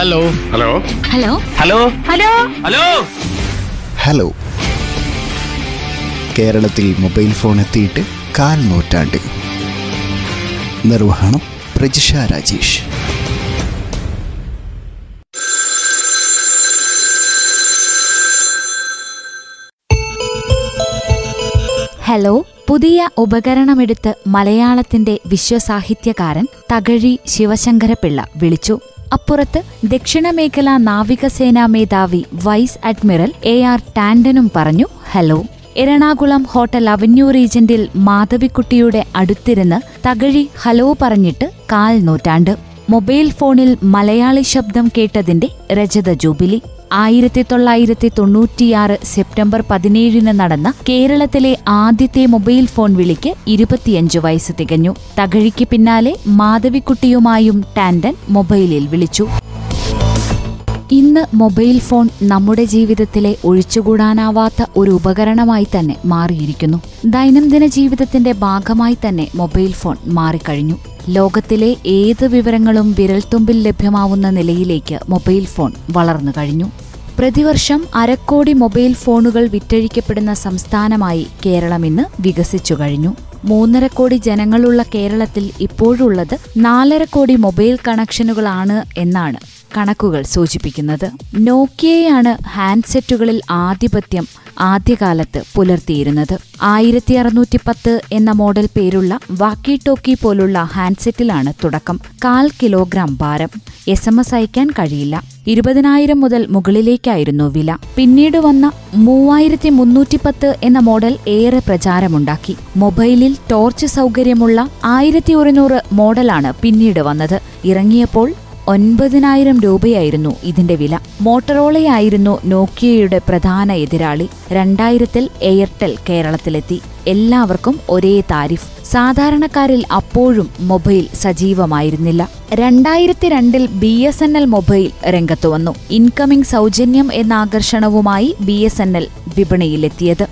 Hello hello hello hello hello hello hello കേരളത്തിൽ mobile phone എത്തിയിട്ട് കാൽ നൂറ്റാണ്ട്. നിർവഹണം പ്രജിഷ രാജേഷ്. ഹലോ പുതിയ ഉപകരണമെടുത്ത് മലയാളത്തിന്റെ വിശ്വസാഹിത്യകാരൻ തകഴി ശിവശങ്കരപിള്ള വിളിച്ചു. അപ്പുറത്ത് ദക്ഷിണമേഖലാ നാവികസേനാ മേധാവി വൈസ് അഡ്മിറൽ എ ആർ ടാൻഡനും പറഞ്ഞു ഹലോ. എറണാകുളം ഹോട്ടൽ അവന്യൂ റീജന്റിൽ മാധവിക്കുട്ടിയുടെ അടുത്തിരുന്ന് തകഴി ഹലോ പറഞ്ഞിട്ട് കാൽ നൂറ്റാണ്ട് മൊബൈൽ ഫോണിൽ മലയാളി ശബ്ദം കേട്ടതിന്റെ രജത ജൂബിലി. ആയിരത്തി തൊള്ളായിരത്തി തൊണ്ണൂറ്റിയാറ് സെപ്റ്റംബർ പതിനേഴിന് നടന്ന കേരളത്തിലെ ആദ്യത്തെ മൊബൈൽ ഫോൺ വിളിക്ക് ഇരുപത്തിയഞ്ച് വയസ്സ് തികഞ്ഞു. തകഴിക്ക് പിന്നാലെ മാധവിക്കുട്ടിയുമായും ടാൻഡൻ മൊബൈലിൽ വിളിച്ചു. ഇന്ന് മൊബൈൽ ഫോൺ നമ്മുടെ ജീവിതത്തിലെ ഒഴിച്ചുകൂടാനാവാത്ത ഒരു ഉപകരണമായി തന്നെ മാറിയിരിക്കുന്നു. ദൈനംദിന ജീവിതത്തിന്റെ ഭാഗമായി തന്നെ മൊബൈൽ ഫോൺ മാറിക്കഴിഞ്ഞു. ലോകത്തിലെ ഏത് വിവരങ്ങളും വിരൽത്തുമ്പിൽ ലഭ്യമാവുന്ന നിലയിലേക്ക് മൊബൈൽ ഫോൺ വളർന്നു കഴിഞ്ഞു. പ്രതിവർഷം അരക്കോടി മൊബൈൽ ഫോണുകൾ വിറ്റഴിക്കപ്പെടുന്ന സംസ്ഥാനമായി കേരളം ഇന്ന് വികസിച്ചു കഴിഞ്ഞു. മൂന്നര കോടി ജനങ്ങളുള്ള കേരളത്തിൽ ഇപ്പോഴുള്ളത് നാലര കോടി മൊബൈൽ കണക്ഷനുകളാണ് എന്നാണ് കണക്കുകൾ സൂചിപ്പിക്കുന്നത്. നോക്കിയയാണ് ഹാൻഡ്സെറ്റുകളിൽ ആധിപത്യം ആദ്യകാലത്ത് പുലർത്തിയിരുന്നത്. ആയിരത്തി അറുന്നൂറ്റി പത്ത് എന്ന മോഡൽ പേരുള്ള വാക്കി ടോക്കി പോലുള്ള ഹാൻഡ്സെറ്റിലാണ് തുടക്കം. കാൽ കിലോഗ്രാം ഭാരം. എസ് എം എസ് അയക്കാൻ കഴിയില്ല. ഇരുപതിനായിരം മുതൽ മുകളിലേക്കായിരുന്നു വില. പിന്നീട് വന്ന മൂവായിരത്തി മുന്നൂറ്റി പത്ത് എന്ന മോഡൽ ഏറെ പ്രചാരമുണ്ടാക്കി. മൊബൈലിൽ ടോർച്ച് സൗകര്യമുള്ള ആയിരത്തി ഒരുന്നൂറ് മോഡലാണ് പിന്നീട് വന്നത്. ഇറങ്ങിയപ്പോൾ ഒൻപതിനായിരം രൂപയായിരുന്നു ഇതിന്റെ വില. മോട്ടറോളയായിരുന്നു നോക്കിയയുടെ പ്രധാന എതിരാളി. രണ്ടായിരത്തിൽ എയർടെൽ കേരളത്തിലെത്തി. എല്ലാവർക്കും ഒരേ താരിഫ്. സാധാരണക്കാരിൽ അപ്പോഴും മൊബൈൽ സജീവമായിരുന്നില്ല. രണ്ടായിരത്തി രണ്ടിൽ B S N L mobile രംഗത്തു വന്നു. ഇൻകമിംഗ് സൗജന്യം എന്ന ആകർഷണവുമായി ബി എസ് എൻ എൽ വിപണിയിലെത്തിയത്.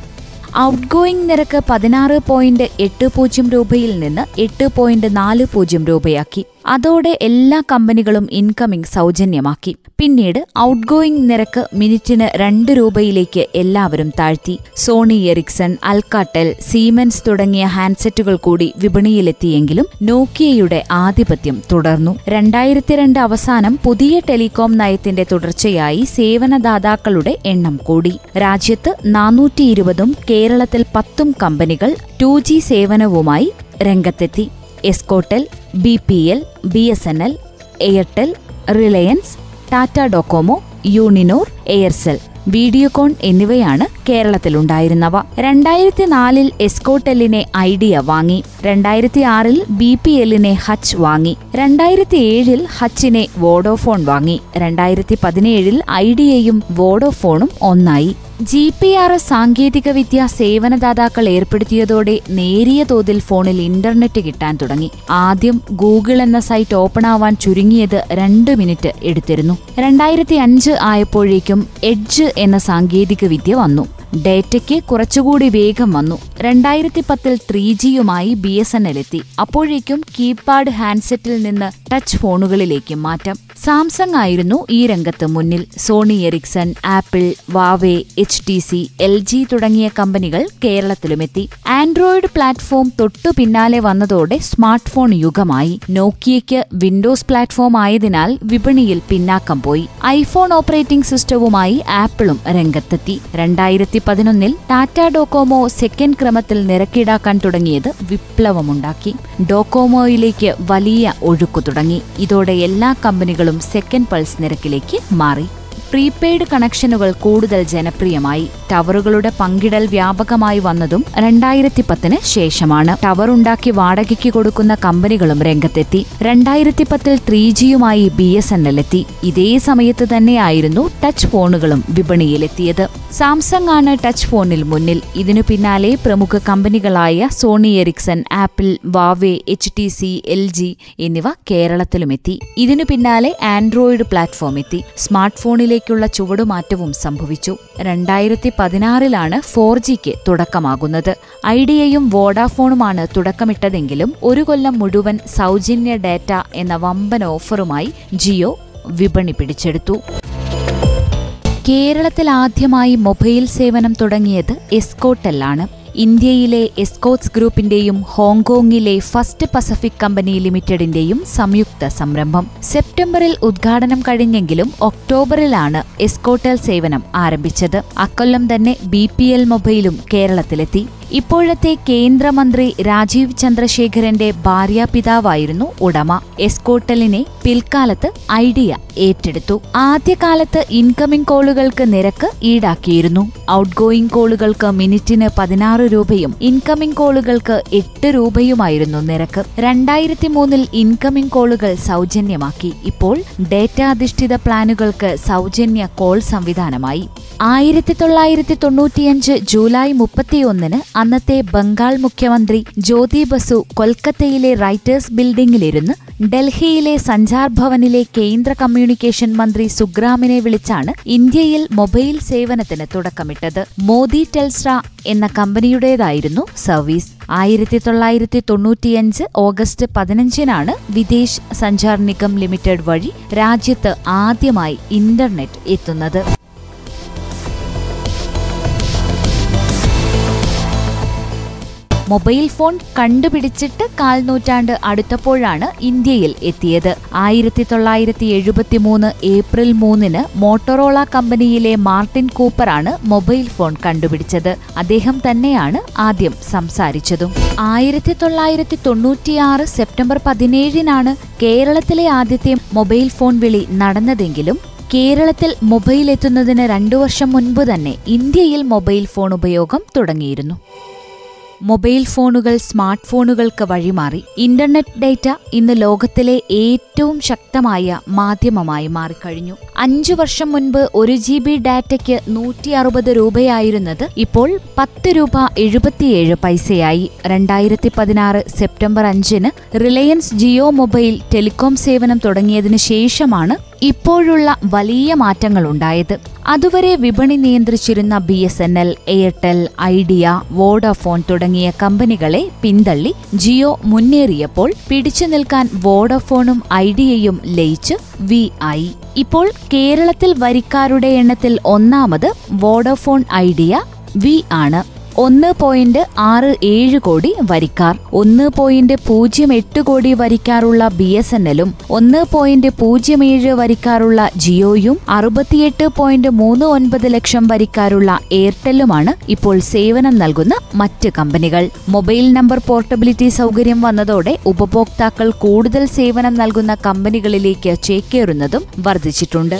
ഔട്ട് ഗോയിംഗ് നിരക്ക് പതിനാറ് പോയിന്റ് എട്ട് പൂജ്യം രൂപയിൽ നിന്ന് എട്ട് പോയിന്റ് നാല് പൂജ്യം രൂപയാക്കി. അതോടെ എല്ലാ കമ്പനികളും ഇൻകമിംഗ് സൗജന്യമാക്കി. പിന്നീട് ഔട്ട് ഗോയിംഗ് നിരക്ക് മിനിറ്റിന് രണ്ട് രൂപയിലേക്ക് എല്ലാവരും താഴ്ത്തി. സോണി എറിക്സൺ അൽക്കാട്ടൽ സീമെൻസ് തുടങ്ങിയ ഹാൻഡ്സെറ്റുകൾ കൂടി വിപണിയിലെത്തിയെങ്കിലും നോക്കിയയുടെ ആധിപത്യം തുടർന്നു. രണ്ടായിരത്തി രണ്ട് അവസാനം പുതിയ ടെലികോം നയത്തിന്റെ തുടർച്ചയായി സേവനദാതാക്കളുടെ എണ്ണം കൂടി. രാജ്യത്ത് നാനൂറ്റി ഇരുപതും കേരളത്തിൽ പത്തും കമ്പനികൾ ടു സേവനവുമായി രംഗത്തെത്തി. Escotel B P L B S N L Airtel Reliance Tata Docomo Uninor Aircel Videocon എന്നിവയാണ് കേരളത്തിലുണ്ടായിരുന്നവ. രണ്ടായിരത്തി നാലിൽ എസ്കോട്ടെല്ലിനെ ഐഡിയ വാങ്ങി. രണ്ടായിരത്തി ആറിൽ ബി പി എല്ലിനെ ഹച്ച് വാങ്ങി. രണ്ടായിരത്തി ഏഴിൽ ഹച്ചിനെ വോഡോഫോൺ വാങ്ങി. രണ്ടായിരത്തി പതിനേഴിൽ ഐഡിയയും വോഡോഫോണും ഒന്നായി. ജി പി ആർ എസ് സാങ്കേതികവിദ്യ സേവനദാതാക്കൾ ഏർപ്പെടുത്തിയതോടെ നേരിയ തോതിൽ ഫോണിൽ ഇന്റർനെറ്റ് കിട്ടാൻ തുടങ്ങി. ആദ്യം ഗൂഗിൾ എന്ന സൈറ്റ് ഓപ്പൺ ആവാൻ ചുരുങ്ങിയത് രണ്ട് മിനിറ്റ് എടുത്തിരുന്നു. രണ്ടായിരത്തി അഞ്ച് ആയപ്പോഴേക്കും എഡ്ജ് എന്ന സാങ്കേതികവിദ്യ വന്നു. ഡേറ്റയ്ക്ക് കുറച്ചുകൂടി വേഗം വന്നു. രണ്ടായിരത്തി പത്തിൽ ത്രീ ജിയുമായി ബി എസ് എൻ എൽ എത്തി. അപ്പോഴേക്കും കീപാഡ് ഹാൻഡ്സെറ്റിൽ നിന്ന് ടച്ച് ഫോണുകളിലേക്ക് മാറ്റം. സാംസങ് ആയിരുന്നു ഈ രംഗത്ത് മുന്നിൽ. Sony Ericsson Apple Huawei H T C L G തുടങ്ങിയ കമ്പനികൾ കേരളത്തിലുമെത്തി. ആൻഡ്രോയിഡ് പ്ലാറ്റ്ഫോം തൊട്ടു പിന്നാലെ വന്നതോടെ സ്മാർട്ട് ഫോൺ യുഗമായി. നോക്കിയയ്ക്ക് വിൻഡോസ് പ്ലാറ്റ്ഫോം ആയതിനാൽ വിപണിയിൽ പിന്നാക്കം പോയി. ഐഫോൺ ഓപ്പറേറ്റിംഗ് സിസ്റ്റവുമായി ആപ്പിളും രംഗത്തെത്തി. രണ്ടായിരത്തി പതിനൊന്നിൽ ടാറ്റ ഡോകോമോ സെക്കൻഡ് ക്രമത്തിൽ നിരക്കിടാക്കാൻ തുടങ്ങിയത് വിപ്ലവമുണ്ടാക്കി. ഡോകോമോയിലേക്ക് വലിയ ഒഴുക്കു തുടങ്ങി. ഇതോടെ എല്ലാ കമ്പനികളും സെക്കൻഡ് പൾസ് നിരക്കിലേക്ക് മാറി. പ്രീപെയ്ഡ് കണക്ഷനുകൾ കൂടുതൽ ജനപ്രിയമായി. ടവറുകളുടെ പങ്കിടൽ വ്യാപകമായി വന്നതും രണ്ടായിരത്തി പത്തിന് ശേഷമാണ്. ടവർ ഉണ്ടാക്കി വാടകയ്ക്ക് കൊടുക്കുന്ന കമ്പനികളും രംഗത്തെത്തി. രണ്ടായിരത്തി പത്തിൽ ത്രീ ജിയുമായി ബി എസ് എൻ എൽ എത്തി. ഇതേ സമയത്ത് തന്നെയായിരുന്നു ടച്ച് ഫോണുകളും വിപണിയിലെത്തിയത്. സാംസങ് ആണ് ടച്ച് ഫോണിൽ മുന്നിൽ. ഇതിനു പിന്നാലെ പ്രമുഖ കമ്പനികളായ Sony Ericsson Apple Huawei H T C L G എന്നിവ കേരളത്തിലുമെത്തി. ഇതിനു പിന്നാലെ ആൻഡ്രോയിഡ് പ്ലാറ്റ്ഫോം എത്തി. സ്മാർട്ട് ഫോണിലേക്കുള്ള ചുവടുമാറ്റവും സംഭവിച്ചു. രണ്ടായിരത്തി പതിനാറിലാണ് ഫോർ ജിക്ക് തുടക്കമാകുന്നത്. ഐഡിയയും വോഡാഫോണുമാണ് തുടക്കമിട്ടതെങ്കിലും ഒരു കൊല്ലം മുഴുവൻ സൗജന്യ ഡാറ്റ എന്ന വമ്പൻ ഓഫറുമായി ജിയോ വിപണി പിടിച്ചെടുത്തു. കേരളത്തിൽ ആദ്യമായി മൊബൈൽ സേവനം തുടങ്ങിയത് എസ്കോട്ടെല്ലാണ്. ഇന്ത്യയിലെ എസ്കോട്സ് ഗ്രൂപ്പിന്റെയും ഹോങ്കോങ്ങിലെ ഫസ്റ്റ് പസഫിക് കമ്പനി ലിമിറ്റഡിന്റെയും സംയുക്ത സംരംഭം. സെപ്റ്റംബറിൽ ഉദ്ഘാടനം കഴിഞ്ഞെങ്കിലും ഒക്ടോബറിലാണ് എസ്കോട്ടൽ സേവനം ആരംഭിച്ചത്. അക്കൊല്ലം തന്നെ ബി പി എൽ മൊബൈലും കേരളത്തിലെത്തി. ഇപ്പോഴത്തെ കേന്ദ്രമന്ത്രി രാജീവ് ചന്ദ്രശേഖരന്റെ ഭാര്യാപിതാവായിരുന്നു ഉടമ. എസ്കോട്ടലിനെ പിൽക്കാലത്ത് ഐഡിയ ഏറ്റെടുത്തു. ആദ്യകാലത്ത് ഇൻകമിംഗ് കോളുകൾക്ക് നിരക്ക് ഈടാക്കിയിരുന്നു. ഔട്ട്ഗോയിംഗ് കോളുകൾക്ക് മിനിറ്റിന് പതിനാറ് രൂപയും ഇൻകമിംഗ് കോളുകൾക്ക് എട്ട് രൂപയുമായിരുന്നു നിരക്ക്. രണ്ടായിരത്തി മൂന്നിൽ ഇൻകമിംഗ് കോളുകൾ സൗജന്യമാക്കി. ഇപ്പോൾ ഡേറ്റ അധിഷ്ഠിത പ്ലാനുകൾക്ക് സൗജന്യ കോൾ സംവിധാനമായി. ആയിരത്തി തൊള്ളായിരത്തി തൊണ്ണൂറ്റിയഞ്ച് ജൂലൈ മുപ്പത്തിയൊന്നിന് അന്നത്തെ ബംഗാൾ മുഖ്യമന്ത്രി ജ്യോതി ബസു കൊൽക്കത്തയിലെ റൈറ്റേഴ്സ് ബിൽഡിംഗിലിരുന്ന് ഡൽഹിയിലെ സഞ്ചാർ ഭവനിലെ കേന്ദ്ര കമ്മ്യൂണിക്കേഷൻ മന്ത്രി സുഗ്രാമിനെ വിളിച്ചാണ് ഇന്ത്യയിൽ മൊബൈൽ സേവനത്തിന് തുടക്കമിട്ടത്. മോദി ടെൽസ്ര എന്ന കമ്പനിയുടേതായിരുന്നു സർവീസ്. ആയിരത്തി തൊള്ളായിരത്തി തൊണ്ണൂറ്റിയഞ്ച് ഓഗസ്റ്റ് പതിനഞ്ചിനാണ് വിദേശ് സഞ്ചാർ നിഗം ലിമിറ്റഡ് വഴി രാജ്യത്ത് ആദ്യമായി ഇന്റർനെറ്റ് എത്തുന്നത്. മൊബൈൽ ഫോൺ കണ്ടുപിടിച്ചിട്ട് കാൽനൂറ്റാണ്ട് അടുത്തപ്പോഴാണ് ഇന്ത്യയിൽ എത്തിയത്. ആയിരത്തി തൊള്ളായിരത്തി എഴുപത്തി മൂന്ന് ഏപ്രിൽ മൂന്നിന് മോട്ടോറോള കമ്പനിയിലെ മാർട്ടിൻ കൂപ്പറാണ് മൊബൈൽ ഫോൺ കണ്ടുപിടിച്ചത്. അദ്ദേഹം തന്നെയാണ് ആദ്യം സംസാരിച്ചതും. ആയിരത്തി തൊള്ളായിരത്തി തൊണ്ണൂറ്റിയാറ് സെപ്റ്റംബർ പതിനേഴിനാണ് കേരളത്തിലെ ആദ്യത്തെ മൊബൈൽ ഫോൺ വിളി നടന്നതെങ്കിലും കേരളത്തിൽ മൊബൈൽ എത്തുന്നതിന് രണ്ടു വർഷം മുൻപ് തന്നെ ഇന്ത്യയിൽ മൊബൈൽ ഫോൺ ഉപയോഗം തുടങ്ങിയിരുന്നു. മൊബൈൽ ഫോണുകൾ സ്മാർട്ട് ഫോണുകൾക്ക് വഴിമാറി. ഇന്റർനെറ്റ് ഡേറ്റ ഇന്ന് ലോകത്തിലെ ഏറ്റവും ശക്തമായ മാധ്യമമായി മാറിക്കഴിഞ്ഞു. അഞ്ചു വർഷം മുൻപ് ഒരു ജി ബി ഡാറ്റയ്ക്ക് നൂറ്റി അറുപത് രൂപയായിരുന്നത് ഇപ്പോൾ പത്ത് രൂപ എഴുപത്തിയേഴ് പൈസയായി. രണ്ടായിരത്തി പതിനാറ് സെപ്റ്റംബർ അഞ്ചിന് റിലയൻസ് ജിയോ മൊബൈൽ ടെലികോം സേവനം തുടങ്ങിയതിനു ശേഷമാണ് ഇപ്പോഴുള്ള വലിയ മാറ്റങ്ങളുണ്ടായത്. അതുവരെ വിപണി നിയന്ത്രിച്ചിരുന്ന B S N L Airtel Idea Vodafone തുടങ്ങിയ കമ്പനികളെ പിന്തള്ളി ജിയോ മുന്നേറിയപ്പോൾ പിടിച്ചു നിൽക്കാൻ വോഡഫോണും ഐഡിയയും ലയിച്ച് വി ഐ. ഇപ്പോൾ കേരളത്തിൽ വരിക്കാരുടെ എണ്ണത്തിൽ ഒന്നാമത് വോഡഫോൺ ഐഡിയ വി ആണ്. ഒന്ന് പോയിന്റ് ആറ് ഏഴ് കോടി വരിക്കാർ. ഒന്ന് പോയിന്റ് പൂജ്യം എട്ട് കോടി വരിക്കാറുള്ള ബി എസ് എൻ എല്ലും ഒന്ന് പോയിന്റ് പൂജ്യം ഏഴ് വരിക്കാറുള്ള ജിയോയും അറുപത്തിയെട്ട് പോയിന്റ് മൂന്ന് ഒൻപത് ലക്ഷം വരിക്കാറുള്ള എയർടെല്ലുമാണ് ഇപ്പോൾ സേവനം നൽകുന്ന മറ്റ് കമ്പനികൾ. മൊബൈൽ നമ്പർ പോർട്ടബിലിറ്റി സൗകര്യം വന്നതോടെ ഉപഭോക്താക്കൾ കൂടുതൽ സേവനം നൽകുന്ന കമ്പനികളിലേക്ക് ചേക്കേറുന്നതും വർദ്ധിച്ചിട്ടുണ്ട്.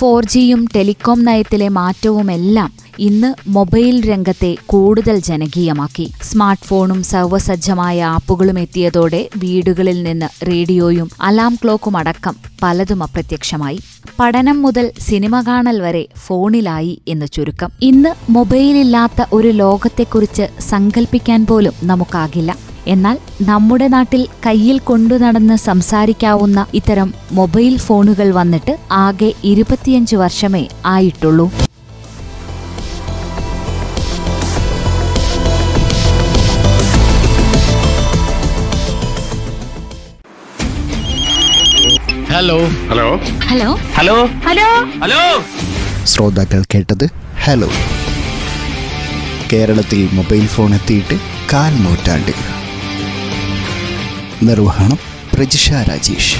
ഫോർ ജിയും ടെലികോം നയത്തിലെ മാറ്റവുമെല്ലാം ഇന്ന് മൊബൈൽ രംഗത്തെ കൂടുതൽ ജനകീയമാക്കി. സ്മാർട്ട് ഫോണും സർവസജ്ജമായ ആപ്പുകളും എത്തിയതോടെ വീടുകളിൽ നിന്ന് റേഡിയോയും അലാം ക്ലോക്കും അടക്കം പലതും അപ്രത്യക്ഷമായി. പഠനം മുതൽ സിനിമ കാണൽ വരെ ഫോണിലായി എന്ന് ചുരുക്കം. ഇന്ന് മൊബൈലില്ലാത്ത ഒരു ലോകത്തെക്കുറിച്ച് സങ്കല്പിക്കാൻ പോലും നമുക്കാകില്ല. എന്നാൽ നമ്മുടെ നാട്ടിൽ കയ്യിൽ കൊണ്ടു നടന്ന് സംസാരിക്കാവുന്ന ഇത്തരം മൊബൈൽ ഫോണുകൾ വന്നിട്ട് ആകെ ഇരുപത്തിയഞ്ച് വർഷമേ ആയിട്ടുള്ളൂ. Hello hello hello hello hello hello ശ്രോതാക്കൾ കേട്ടത് ഹലോ കേരളത്തിൽ മൊബൈൽ ഫോൺ എത്തിയിട്ട് കാൽ നൂറ്റാണ്ട് നിർവഹണം പ്രജിഷ രാജേഷ്.